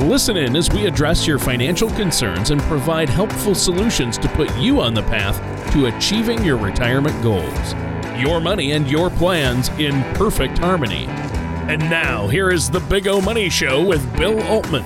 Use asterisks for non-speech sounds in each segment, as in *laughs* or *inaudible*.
Listen in as we address your financial concerns and provide helpful solutions to put you on the path to achieving your retirement goals. Your money and your plans in perfect harmony. And now, here is the Big O Money Show with Bill Altman.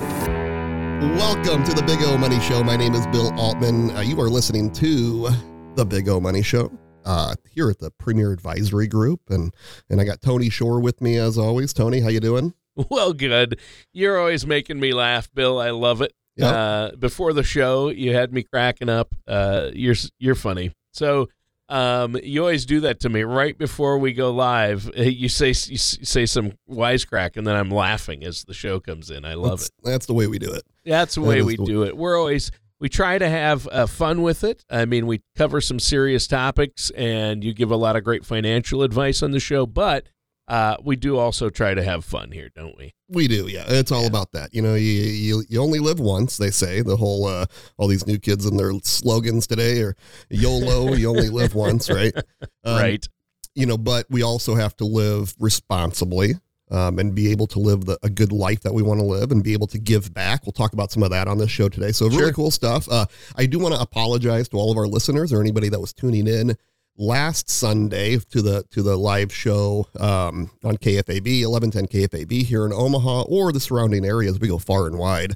Welcome to the Big O Money Show. My name is Bill Altman. Uh, you are listening to the Big O Money Show uh, here at the Premier Advisory Group, and and I got Tony Shore with me as always. Tony, how you doing? *laughs* Well, good. You're always making me laugh, Bill. I love it. Yep. Uh, before the show, you had me cracking up. Uh, you're you're funny. So um, you always do that to me right before we go live. Uh, You say you say some wisecrack, and then I'm laughing as the show comes in. I love that's, it. That's the way we do it. That's the way is we the- do it. We're always we try to have uh, fun with it. I mean, we cover some serious topics, and you give a lot of great financial advice on the show, but. Uh, we do also try to have fun here, don't we? We do, yeah. It's all Yeah. about that. You know, you, you you only live once. They say the whole uh, all these new kids and their slogans today are YOLO. you only live once, right? *laughs* Um, right. You know, but we also have to live responsibly. Um, and be able to live the, a good life that we want to live and be able to give back. We'll talk about some of that on this show today. So, really Sure. cool stuff. Uh, I do want to apologize to all of our listeners or anybody that was tuning in last Sunday to the to the live show um, on KFAB 1110 KFAB here in Omaha or the surrounding areas. We go far and wide.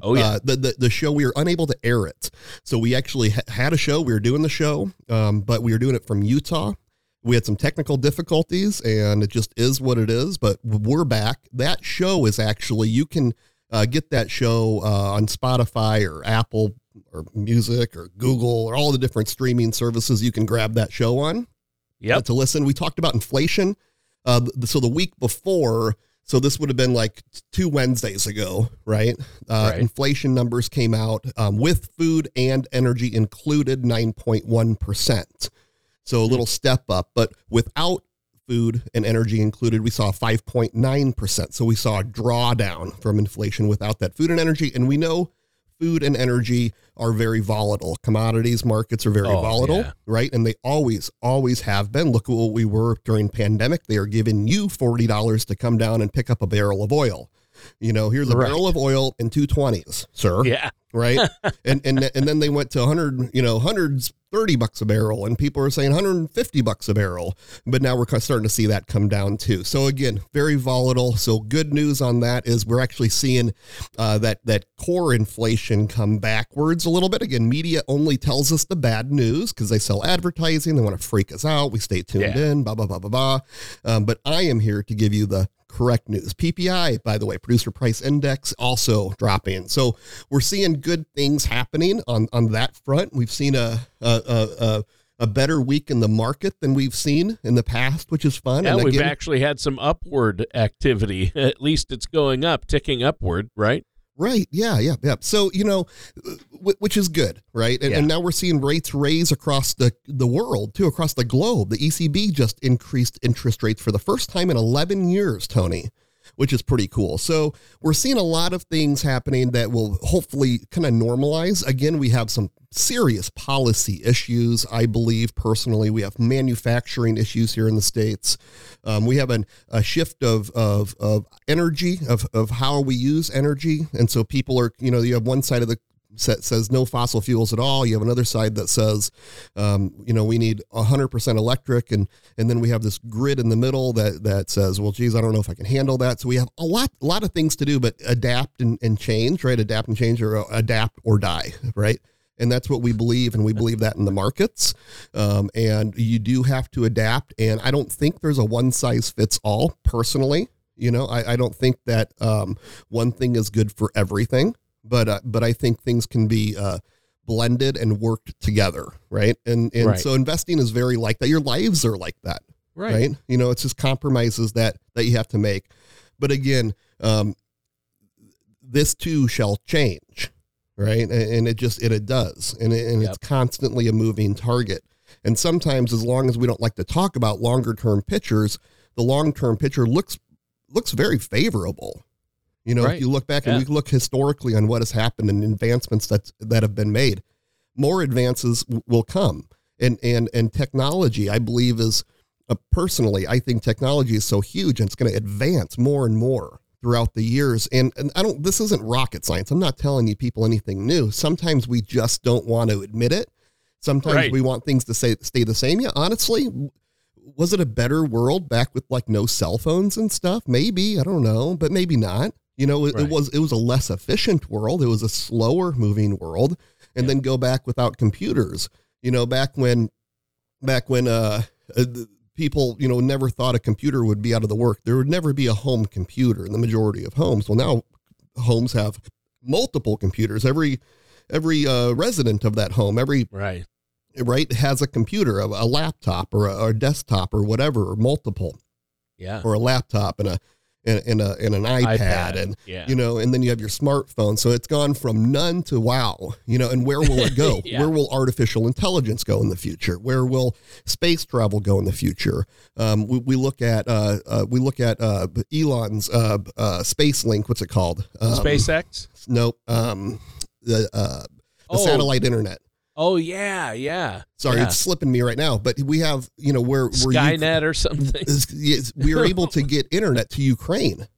Oh yeah. Uh, the, the the show we were unable to air it, so we actually ha- had a show. We were doing the show, um, but we were doing it from Utah. We had some technical difficulties, and it just is what it is. But we're back. That show is actually you can uh, get that show uh, on Spotify or Apple or Music or Google or all the different streaming services. You can grab that show on uh, to listen. We talked about inflation. Uh, so the week before, so this would have been like two Wednesdays ago, right? Uh, Right. Inflation numbers came out um, with food and energy included 9.1%. So a little step up, but without food and energy included, we saw 5.9%. So we saw a drawdown from inflation without that food and energy. And we know food and energy are very volatile. Commodities markets are very Oh, volatile, yeah. right? And they always, always have been. Look at what we were during pandemic. They are giving you $40 to come down and pick up a barrel of oil. You know, here's a Right. barrel of oil and two twenties, sir Yeah. *laughs* right? and and and then they went to 100, you know, hundreds 30 bucks a barrel and people are saying 150 bucks a barrel. But now we're starting to see that come down too. So again, very volatile. So good news on that is we're actually seeing uh, that that core inflation come backwards a little bit. Again, media only tells us the bad news because they sell advertising. They want to freak us out. We stay tuned Yeah. in, blah blah blah blah blah. Um, but I am here to give you the correct news. PPI, by the way, producer price index also dropping. So we're seeing good things happening on on that front. We've seen a a a, a, a better week in the market than we've seen in the past, which is fun. Yeah, and we've actually had some upward activity. *laughs* At least it's going up, ticking upward, right? Right. Yeah. Yeah. Yeah. So, you know, which is good. Right. And, and now we're seeing rates raise across the, the world, too, across the globe. The ECB just increased interest rates for the first time in 11 years, Tony, which is pretty cool. So, we're seeing a lot of things happening that will hopefully kind of normalize. Again, we have some serious policy issues, I believe personally. We have manufacturing issues here in the States. Um, we have an, a shift of, of, of energy, of, of how we use energy. And so people are, you know, you have one side of the says no fossil fuels at all. You have another side that says, um, you know, we need 100% electric. And, and then we have this grid in the middle that, that says, well, geez, I don't know if I can handle that. So we have a lot, a lot of things to do, but adapt and, and change, right? Adapt and change or uh, adapt or die, right? And that's what we believe. And we believe that in the markets. Um, and you do have to adapt. And I don't think there's a one size fits all personally. You know, I, I don't think that um, one thing is good for everything, but uh, but I think things can be uh, blended and worked together, right? And and Right. so investing is very like that. Your lives are like that, Right. right? You know, it's just compromises that that you have to make. But again, um, this too shall change, right? And it just it, it does, and it, and yep. it's constantly a moving target. And sometimes, as long as we don't like to talk about longer term pictures, the long term picture looks looks very favorable. You know, right. if you look back yeah. and we look historically on what has happened and advancements that that have been made, more advances w- will come. And and and technology, I believe, is uh, personally, I think technology is so huge and it's going to advance more and more throughout the years. And, and I don't, this isn't rocket science. I'm not telling you people anything new. Sometimes we just don't want to admit it. Sometimes right. we want things to say, stay the same. Yeah, honestly, was it a better world back with like no cell phones and stuff? Maybe, I don't know, but maybe not. You know, it, right. it was it was a less efficient world. It was a slower moving world. And yeah. then go back without computers. You know, back when back when uh, uh people, you know, never thought a computer would be out of the work. There would never be a home computer in the majority of homes. Well, now homes have multiple computers. Every every uh, resident of that home, every right right has a computer, a, a laptop or a, or a desktop or whatever, or multiple. Yeah. Or a laptop and a and, a, and an iPad, iPad, and yeah. you know, and then you have your smartphone. So it's gone from none to wow, you know. And where will it go? *laughs* yeah. Where will artificial intelligence go in the future? Where will space travel go in the future? Um, we, we look at uh, uh, we look at uh, Elon's uh, uh, space link. What's it called? Um, SpaceX. Nope. Um, the uh, the oh. satellite internet. Oh yeah, yeah. Sorry, yeah. it's slipping me right now. But we have, you know, where where Skynet *laughs* or something. we are able to get internet to Ukraine,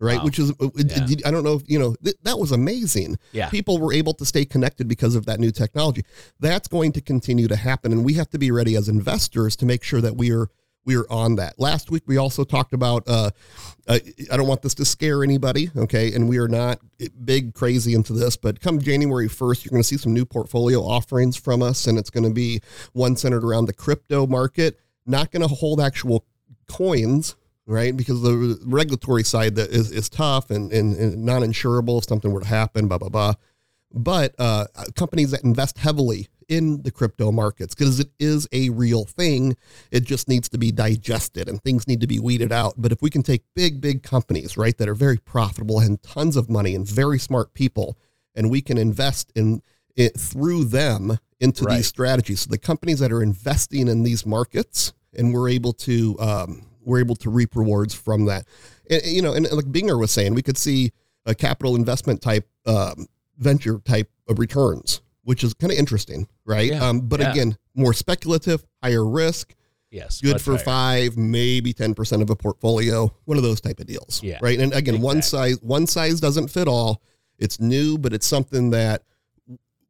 right? Wow. Which is, uh, yeah. I don't know, if, you know, th- that was amazing. Yeah, people were able to stay connected because of that new technology. That's going to continue to happen, and we have to be ready as investors to make sure that we are we are on that. Last week we also talked about. Uh, uh, I don't want this to scare anybody, okay? And we are not big crazy into this, but come January first, you're going to see some new portfolio offerings from us, and it's going to be one centered around the crypto market. Not going to hold actual coins, right? Because the regulatory side that is, is tough and, and, and non insurable if something were to happen, blah blah blah. But uh, companies that invest heavily in the crypto markets because it is a real thing. It just needs to be digested and things need to be weeded out. But if we can take big, big companies, right, that are very profitable and tons of money and very smart people, and we can invest in it through them into right. these strategies. So the companies that are investing in these markets, and we're able to um, we're able to reap rewards from that. And, you know, and like Binger was saying, we could see a capital investment type um, venture type of returns which is kind of interesting, right? Yeah, um, but yeah. again, more speculative, higher risk. Yes. Good for higher. five, maybe 10% of a portfolio, one of those type of deals. Yeah. Right. And again, exactly. one size, one size doesn't fit all. It's new, but it's something that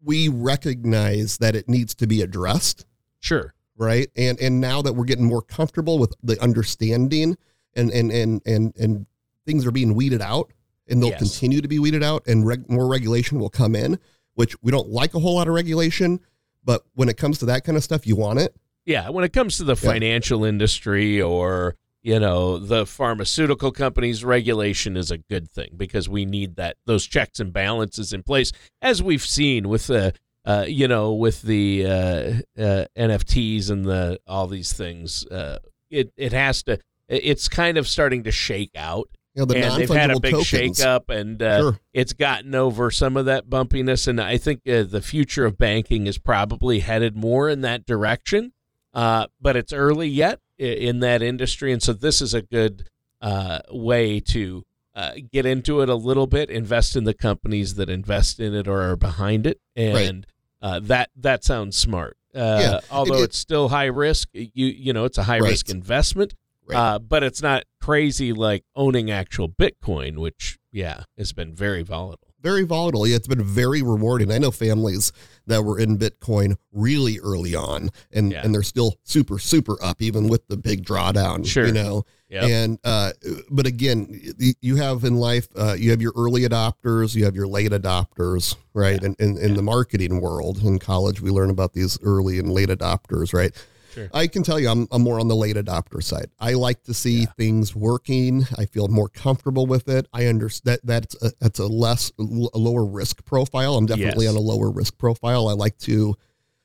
we recognize that it needs to be addressed. Sure. Right. And and now that we're getting more comfortable with the understanding and and and and and things are being weeded out and they'll yes. continue to be weeded out and reg- more regulation will come in which we don't like a whole lot of regulation, but when it comes to that kind of stuff, you want it. Yeah, when it comes to the financial yeah. industry or you know the pharmaceutical companies, regulation is a good thing because we need that those checks and balances in place, as we've seen with the uh, you know with the uh, uh, NFTs and the all these things. Uh, it it has to. It's kind of starting to shake out you know, the and they've had a big tokens. shakeup, and uh, sure. it's gotten over some of that bumpiness. And I think uh, the future of banking is probably headed more in that direction. Uh, but it's early yet in that industry, and so this is a good uh, way to uh, get into it a little bit, invest in the companies that invest in it or are behind it, and right. Uh, that that sounds smart. Yeah. Although it, it, it's still high risk, you you know it's a high right. risk investment. Right. Uh, but it's not crazy like owning actual Bitcoin, which, yeah, has been very volatile. Very volatile. Yeah, it's been very rewarding. I know families that were in Bitcoin really early on, and yeah. and they're still super super up, even with the big drawdown. Sure, you know. Yep. And uh, but again, you have in life, uh, you have your early adopters, you have your late adopters, right? Yeah. And in, in, in yeah. the marketing world, in college, we learn about these early and late adopters, right? Sure. I can tell you, I'm, I'm more on the late adopter side. I like to see yeah. things working. I feel more comfortable with it. I understand that that's a, that's a less a lower risk profile. I'm definitely yes. on a lower risk profile. I like to,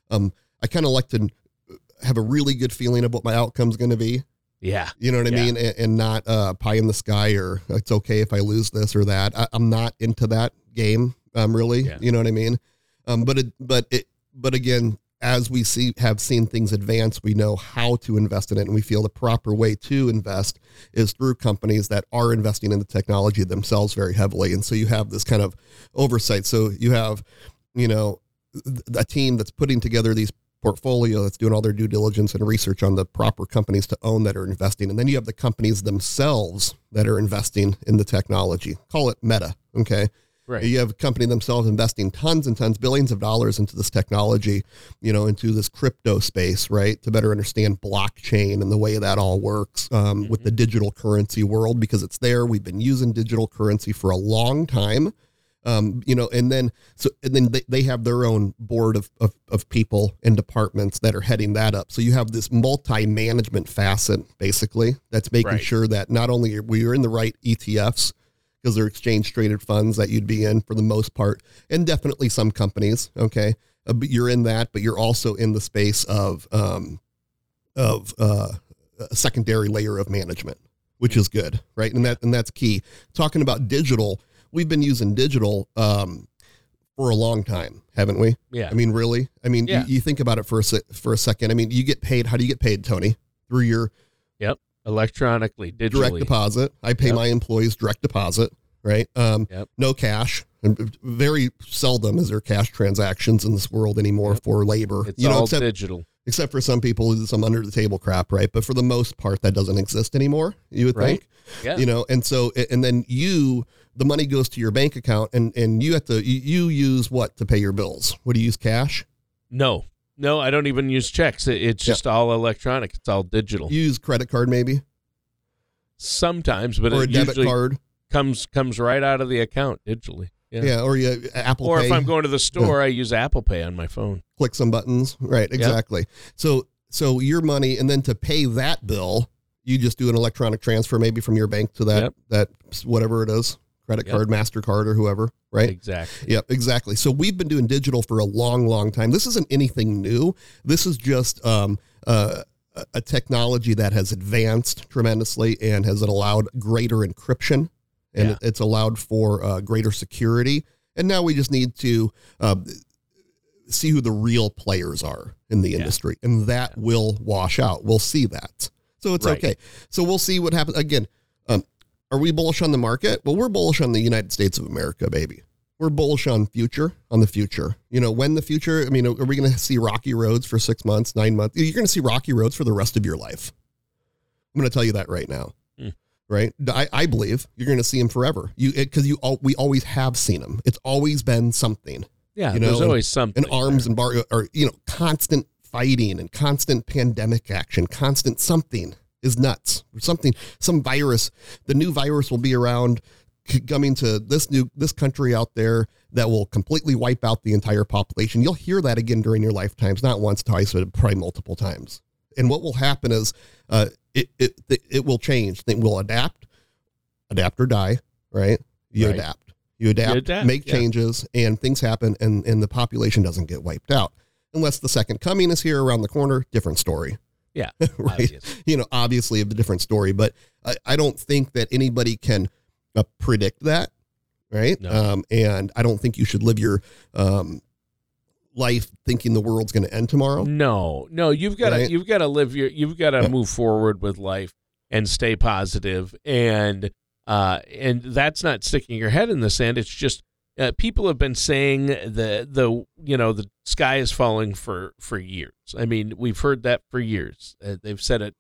um, I kind of like to have a really good feeling of what my outcome's going to be. Yeah. You know what I yeah. mean? And, and, not uh, pie in the sky or it's okay if I lose this or that. I, am not into that game. Um, really, yeah. you know what I mean? Um, but it, but it, but again, as we see have seen things advance, we know how to invest in it, and we feel the proper way to invest is through companies that are investing in the technology themselves very heavily. And so you have this kind of oversight. So you have, you know, a team that's putting together these portfolio that's doing all their due diligence and research on the proper companies to own that are investing. And then you have the companies themselves that are investing in the technology. Call it meta. Okay. Right. You have a company themselves investing tons and tons, billions of dollars into this technology, you know, into this crypto space, right, to better understand blockchain and the way that all works um, mm-hmm. with the digital currency world because it's there. We've been using digital currency for a long time um, you know, and then so and then they, they have their own board of, of, of people and departments that are heading that up. So you have this multi-management facet basically that's making right. sure that not only are we are in the right ETFs because they're exchange traded funds that you'd be in for the most part, and definitely some companies. Okay, uh, but you're in that, but you're also in the space of um, of uh, a secondary layer of management, which is good, right? And that and that's key. Talking about digital we've been using digital um, for a long time, haven't we? Yeah. I mean, really? I mean, yeah. you, you, think about it for a for a second. I mean, you get paid. How do you get paid, Tony? Through your yep electronically, digitally. direct deposit. I pay yep. my employees direct deposit, right? Um, yep. No cash. And very seldom is there cash transactions in this world anymore yep. for labor. It's you know, all except, digital except for some people some under the table crap, right? But for the most part, that doesn't exist anymore. You would right. think, yeah. you know. And so, and then you, the money goes to your bank account, and and you have to you, use what to pay your bills? What do you use? Cash? No, no, I don't even use checks. It's just yeah. all electronic. It's all digital. You use credit card, maybe. Sometimes, but or a debit card comes comes right out of the account digitally. Yeah. yeah, or you uh, Apple or Pay. if I'm going to the store, yeah. I use Apple Pay on my phone. Click some buttons. Right, exactly. So so your money and then to pay that bill, you just do an electronic transfer maybe from your bank to that yep. that whatever it is, credit yep. card, Mastercard or whoever, right? Exactly. Yep, exactly. So we've been doing digital for a long long time. This isn't anything new. This is just um uh a technology that has advanced tremendously and has allowed greater encryption and yeah. it's allowed for uh, greater security. And now we just need to uh, see who the real players are in the yeah. industry, and that yeah. will wash out. We'll see that. So it's right. okay. So we'll see what happens. Again, are we bullish on the market? Well, we're bullish on the United States of America, baby. We're bullish on future, on the future. You know, when the future, I mean, are we going to see rocky roads for six months, nine months? You're going to see rocky roads for the rest of your life. I'm going to tell you that right now hmm. right? I, I believe you're going to see him forever. You because you all, we always have seen him. It's always been something. Yeah, you know, there's always something. And arms there. and bar or you know constant fighting and constant pandemic action, constant something is nuts. Or something, some virus. The new virus will be around coming to this new this country out there that will completely wipe out the entire population. You'll hear that again during your lifetimes, not once, twice, but probably multiple times. And what will happen is uh, it, it it will change. It will adapt, adapt or die. Right? You right. adapt. You adapt, you adapt make yeah. changes, and things happen, and and the population doesn't get wiped out unless the second coming is here around the corner. Different story. Yeah, *laughs* right. Obviously. You know, obviously, a different story, but I, I don't think that anybody can uh, predict that, right? No. Um, and I don't think you should live your um, life thinking the world's going to end tomorrow. No, no, you've got right? to you've got to live your you've got to yeah. move forward with life and stay positive and uh and that's not sticking your head in the sand. It's just uh, people have been saying the the you know the sky is falling for for years. I mean, we've heard that for years. Uh, they've said it.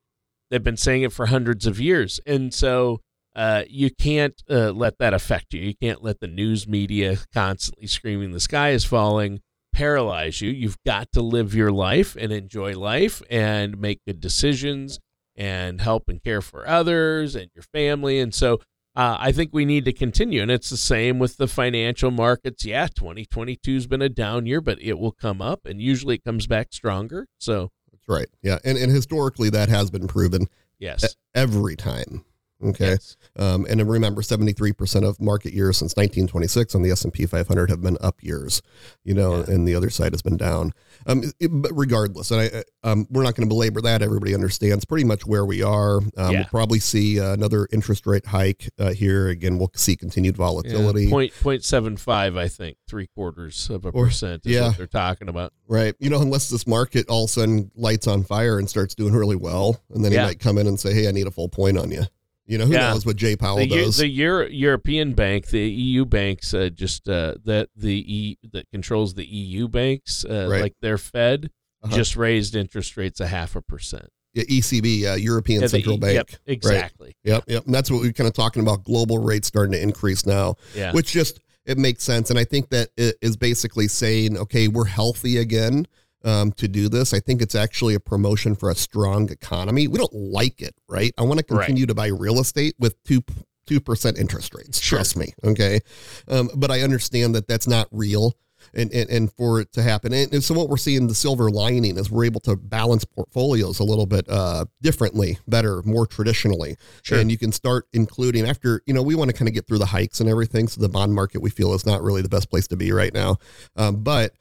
They've been saying it for hundreds of years, and so uh, you can't uh, let that affect you. You can't let the news media constantly screaming the sky is falling paralyze you. You've got to live your life and enjoy life and make good decisions and help and care for others and your family. And so uh, I think we need to continue. And it's the same with the financial markets. Yeah, 2022 has been a down year, but it will come up and usually it comes back stronger. So that's right. Yeah. And, and historically, that has been proven. Yes. Every time. Okay. Yes. Um, and remember, 73% of market years since 1926 on the S&P 500 have been up years, you know, yeah. and the other side has been down. Um, it, but regardless, and I, um, we're not going to belabor that. Everybody understands pretty much where we are. Um, yeah. We'll probably see uh, another interest rate hike uh, here. Again, we'll see continued volatility. Yeah, point, point seven five, I think, three quarters of a or, percent is yeah. what they're talking about. Right. You know, unless this market all of a sudden lights on fire and starts doing really well, and then he might come in and say, hey, I need a full point on you. You know, who yeah. knows what Jay Powell the, does? The Euro- European bank, the EU banks, uh, just uh, that the e- that controls the EU banks, uh, right. like their Fed, uh-huh. just raised interest rates a half a percent. Yeah, ECB, uh, European yeah, Central e- Bank. Yep, exactly. Right. Yep, yep. And that's what we're kind of talking about. Global rates starting to increase now, yeah. which just it makes sense. And I think that it is basically saying, okay, we're healthy again um, to do this. I think it's actually a promotion for a strong economy. We don't like it, right? I want to continue right. to buy real estate with two two percent interest rates. Sure. Trust me, okay. Um, but I understand that that's not real. And, and, and for it to happen. And, and, so what we're seeing the silver lining is we're able to balance portfolios a little bit uh, differently, better, more traditionally. Sure. And you can start including after, you know, we want to kind of get through the hikes and everything. So the bond market we feel is not really the best place to be right now. Um, but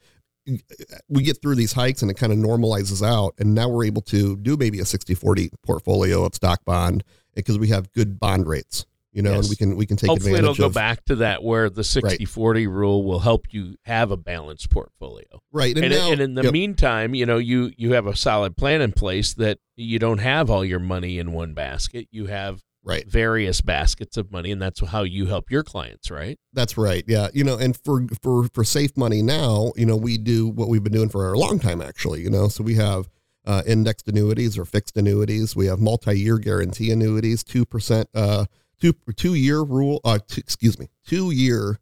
we get through these hikes and it kind of normalizes out and now we're able to do maybe a 60-40 portfolio of stock bond because we have good bond rates you know yes. and we can we can take advantage. hopefully advantage it'll go back to that where the 60-40 right. rule will help you have a balanced portfolio right and, and, now, and in the yep. meantime you know you you have a solid plan in place that you don't have all your money in one basket you have right. various baskets of money and that's how you help your clients right? That's right yeah. You know and for for for safe money now you know we do what we've been doing for a long time actually you know. So we have uh, indexed annuities or fixed annuities. We have multi-year guarantee annuities 2% uh two two year rule uh two, excuse me two year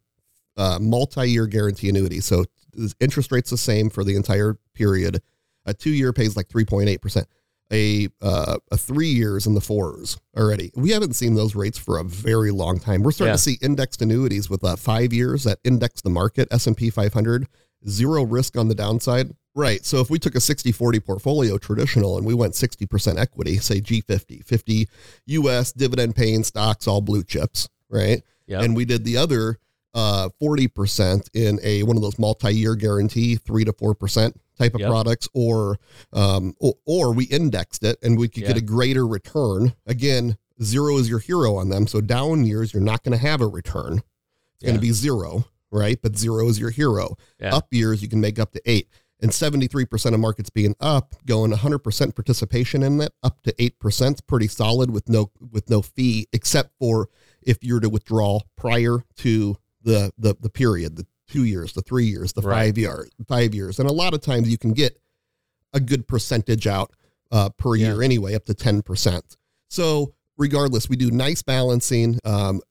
uh multi-year guarantee annuity. So interest rates the same for the entire period. A two year pays like 3.8% a uh, a three years in the fours already. We haven't seen those rates for a very long time. We're starting yeah. to see indexed annuities with uh, five years that index the market S and P 500, zero risk on the downside. Right. So if we took a 60-40 portfolio traditional and we went 60% equity, say G50, 50 US dividend paying stocks, all blue chips, right? Yep. And we did the other uh, 40% in a one of those multi-year guarantee, 3 to 4% type of yep. products or, um, or, or we indexed it and we could yeah. get a greater return. Again, zero is your hero on them. So down years, you're not going to have a return. It's yeah. going to be zero, right? But zero is your hero. Yeah. Up years, you can make up to eight. And 73% of markets being up, going 100% participation in that, up to 8%, is pretty solid with no with no fee, except for if you're to withdraw prior to the the, the period, the two years, the three years, the right. five years, five years, and a lot of times you can get a good percentage out uh, per yeah. year anyway, up to ten percent. So regardless, we do nice balancing. Um,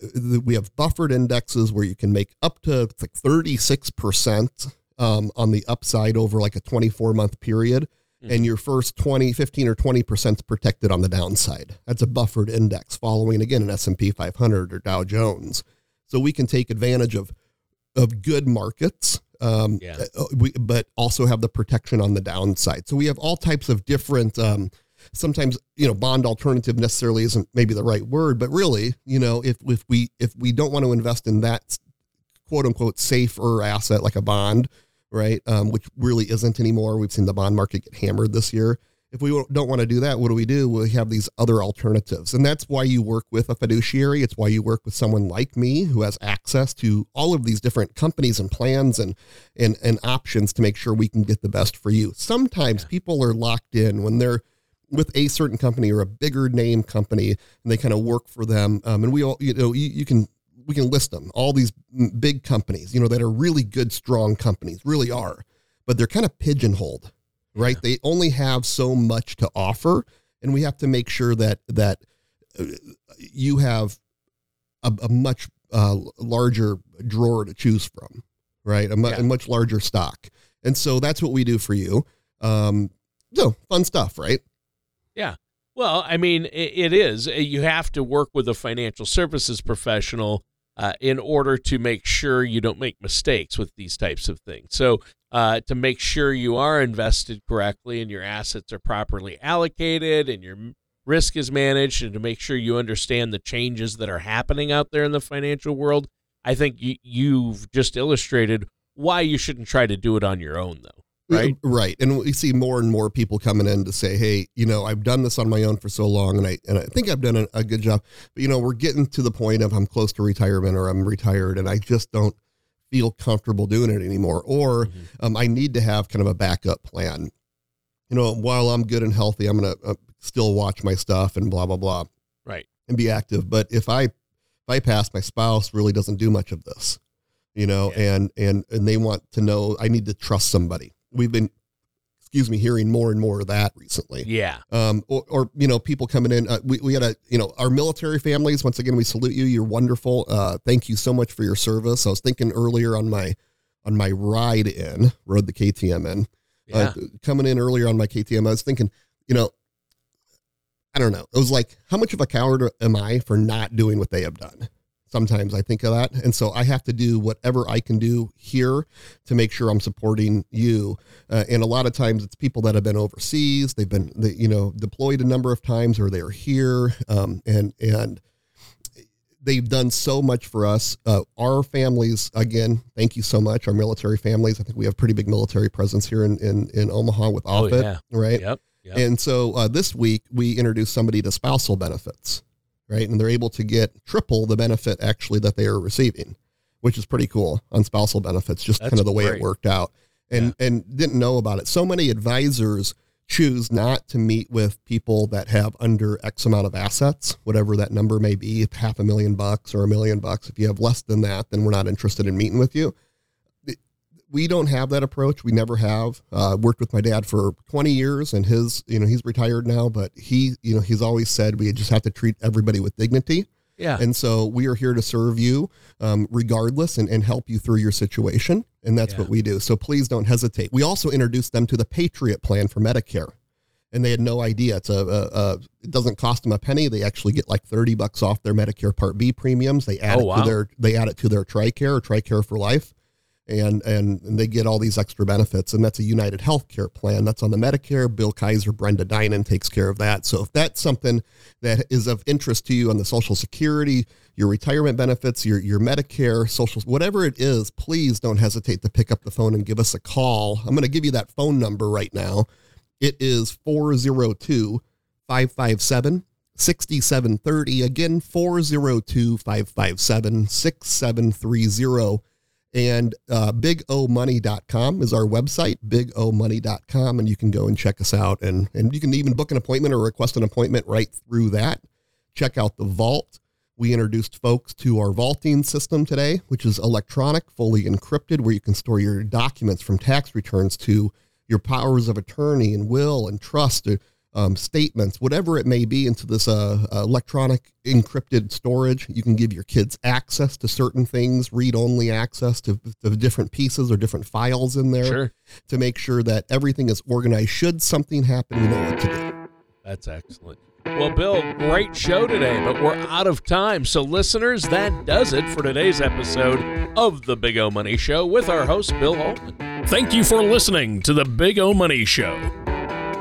we have buffered indexes where you can make up to like thirty six percent um, on the upside over like a twenty four month period. Mm-hmm. And your first 20, 15 or 20% protected on the downside. That's a buffered index following again an S&P 500 or Dow Jones. So we can take advantage of of good markets. Um, yeah. Uh, we, but also have the protection on the downside. So we have all types of different. Um, sometimes you know bond alternative necessarily isn't maybe the right word, but really you know if if we if we don't want to invest in that quote unquote safer asset like a bond, right, um, which really isn't anymore. We've seen the bond market get hammered this year if we don't want to do that, what do we do? We have these other alternatives. And that's why you work with a fiduciary. It's why you work with someone like me who has access to all of these different companies and plans and and, and options to make sure we can get the best for you. Sometimes yeah. people are locked in when they're with a certain company or a bigger name company and they kind of work for them. Um, and we all, you know, you, you can we can list them all these big companies, you know, that are really good, strong companies, really are, but they're kind of pigeonholed right? They only have so much to offer, and we have to make sure that that uh, you have a, a much uh, larger drawer to choose from, right? A, mu- yeah. a, much larger stock, and so that's what we do for you. Um, so fun stuff, right? Yeah. Well, I mean, it, it is. You have to work with a financial services professional uh, in order to make sure you don't make mistakes with these types of things. So, uh, to make sure you are invested correctly and your assets are properly allocated and your risk is managed and to make sure you understand the changes that are happening out there in the financial world. I think you, you've just illustrated why you shouldn't try to do it on your own, though. Right. Right. And we see more and more people coming in to say, Hey, you know, I've done this on my own for so long and I, and I think I've done a, a good job, but you know, we're getting to the point of I'm close to retirement or I'm retired and I just don't feel comfortable doing it anymore. Or mm-hmm. um, I need to have kind of a backup plan. You know, while I'm good and healthy, I'm to uh, still watch my stuff and blah, blah, blah. Right. And be active. But if I, if I pass, my spouse really doesn't do much of this, you know, yeah. and, and, and they want to know, I need to trust somebody we've been excuse me hearing more and more of that recently. Yeah. Um or, or you know people coming in uh, we, we had a you know our military families once again we salute you. You're wonderful. Uh thank you so much for your service. I was thinking earlier on my on my ride in rode the ktm in uh, yeah. uh, coming in earlier on my ktm i was thinking you know i don't know. It was like how much of a coward am i for not doing what they have done Sometimes I think of that. And so I have to do whatever I can do here to make sure I'm supporting you. Uh, and a lot of times it's people that have been overseas. They've been, they, you know, deployed a number of times or they're here. Um, and, and, they've done so much for us. Uh, our families, again, thank you so much. Our military families. I think we have pretty big military presence here in in, in Omaha with Offutt, oh, yeah. right? Yep. Yep. And so uh, this week we introduced somebody to spousal benefits right? And they're able to get triple the benefit actually that they are receiving, which is pretty cool on spousal benefits, just That's kind of the way great. it worked out. And yeah. and didn't know about it. So many advisors choose not to meet with people that have under X amount of assets, whatever that number may be, half a million bucks or a million bucks. If you have less than that, then we're not interested in meeting with you we don't have that approach. We never have. Uh, worked with my dad for 20 years, and his, you know, he's retired now, but he, you know, he's always said we just have to treat everybody with dignity. Yeah. And so we are here to serve you, um, regardless, and, and help you through your situation. And that's yeah. what we do. So please don't hesitate. We also introduced them to the Patriot Plan for Medicare. And they had no idea. It's a, a, a it doesn't cost them a penny. They actually get like thirty bucks off their Medicare Part B premiums. They add oh, it wow. to their they add it to their TRICARE or TRICARE for Life and, and and they get all these extra benefits and that's a united healthcare plan. That's on the medicare. Bill kaiser brenda dinan takes care of that. So if that's something that is of interest to you on the social security your retirement benefits your your medicare social whatever it is please don't hesitate to pick up the phone and give us a call. I'm going to give you that phone number right now. It is 402 557 6730 again 402 557 6730 and uh, bigomoney.com is our website, bigomoney.com, and you can go and check us out. And, and you can even book an appointment or request an appointment right through that. Check out the vault. We introduced folks to our vaulting system today, which is electronic, fully encrypted, where you can store your documents from tax returns to your powers of attorney and will and trust um, statements, whatever it may be, into this uh, uh, electronic encrypted storage. You can give your kids access to certain things, read only access to, to different pieces or different files in there sure. to make sure that everything is organized. Should something happen, we know what to do. That's excellent. Well, Bill, great show today, but we're out of time. So, listeners, that does it for today's episode of The Big O Money Show with our host, Bill Altman. Thank you for listening to The Big O Money Show.